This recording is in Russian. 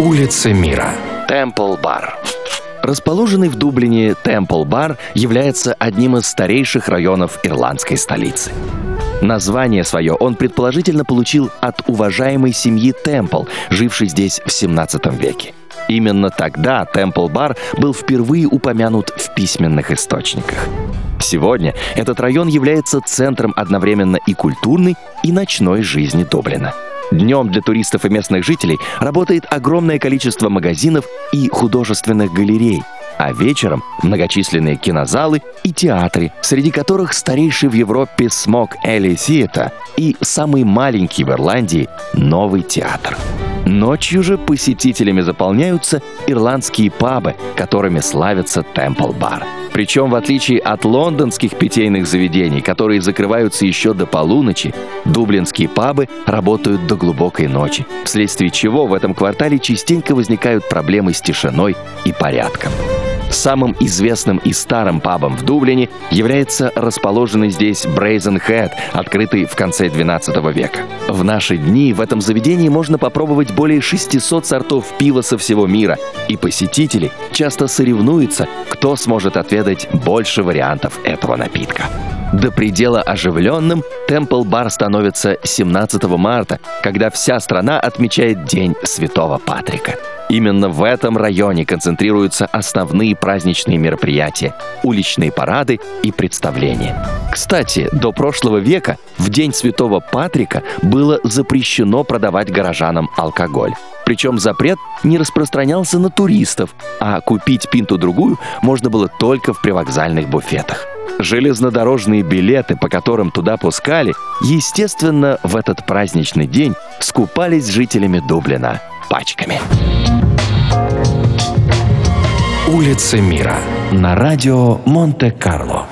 Улица мира. Темпл Бар. Расположенный в Дублине Темпл Бар является одним из старейших районов ирландской столицы. Название свое он предположительно получил от уважаемой семьи Темпл, жившей здесь в 17 веке. Именно тогда Темпл Бар был впервые упомянут в письменных источниках. Сегодня этот район является центром одновременно и культурной, и ночной жизни Дублина. Днем для туристов и местных жителей работает огромное количество магазинов и художественных галерей, а вечером многочисленные кинозалы и театры, среди которых старейший в Европе Смок Элли Theatre и самый маленький в Ирландии Новый театр. Ночью же посетителями заполняются ирландские пабы, которыми славится Темпл Бар. Причем, в отличие от лондонских питейных заведений, которые закрываются еще до полуночи, дублинские пабы работают до глубокой ночи, вследствие чего в этом квартале частенько возникают проблемы с тишиной и порядком. Самым известным и старым пабом в Дублине является расположенный здесь Brazen Head, открытый в конце 12 века. В наши дни в этом заведении можно попробовать более 600 сортов пива со всего мира, и посетители часто соревнуются, кто сможет отведать больше вариантов этого напитка. До предела оживленным Темпл Бар становится 17 марта, когда вся страна отмечает День Святого Патрика. Именно в этом районе концентрируются основные праздничные мероприятия, уличные парады и представления. Кстати, до прошлого века в День Святого Патрика было запрещено продавать горожанам алкоголь. Причем запрет не распространялся на туристов, а купить пинту-другую можно было только в привокзальных буфетах. Железнодорожные билеты, по которым туда пускали, естественно, в этот праздничный день скупались жителями Дублина пачками. Улица мира на радио Монте-Карло.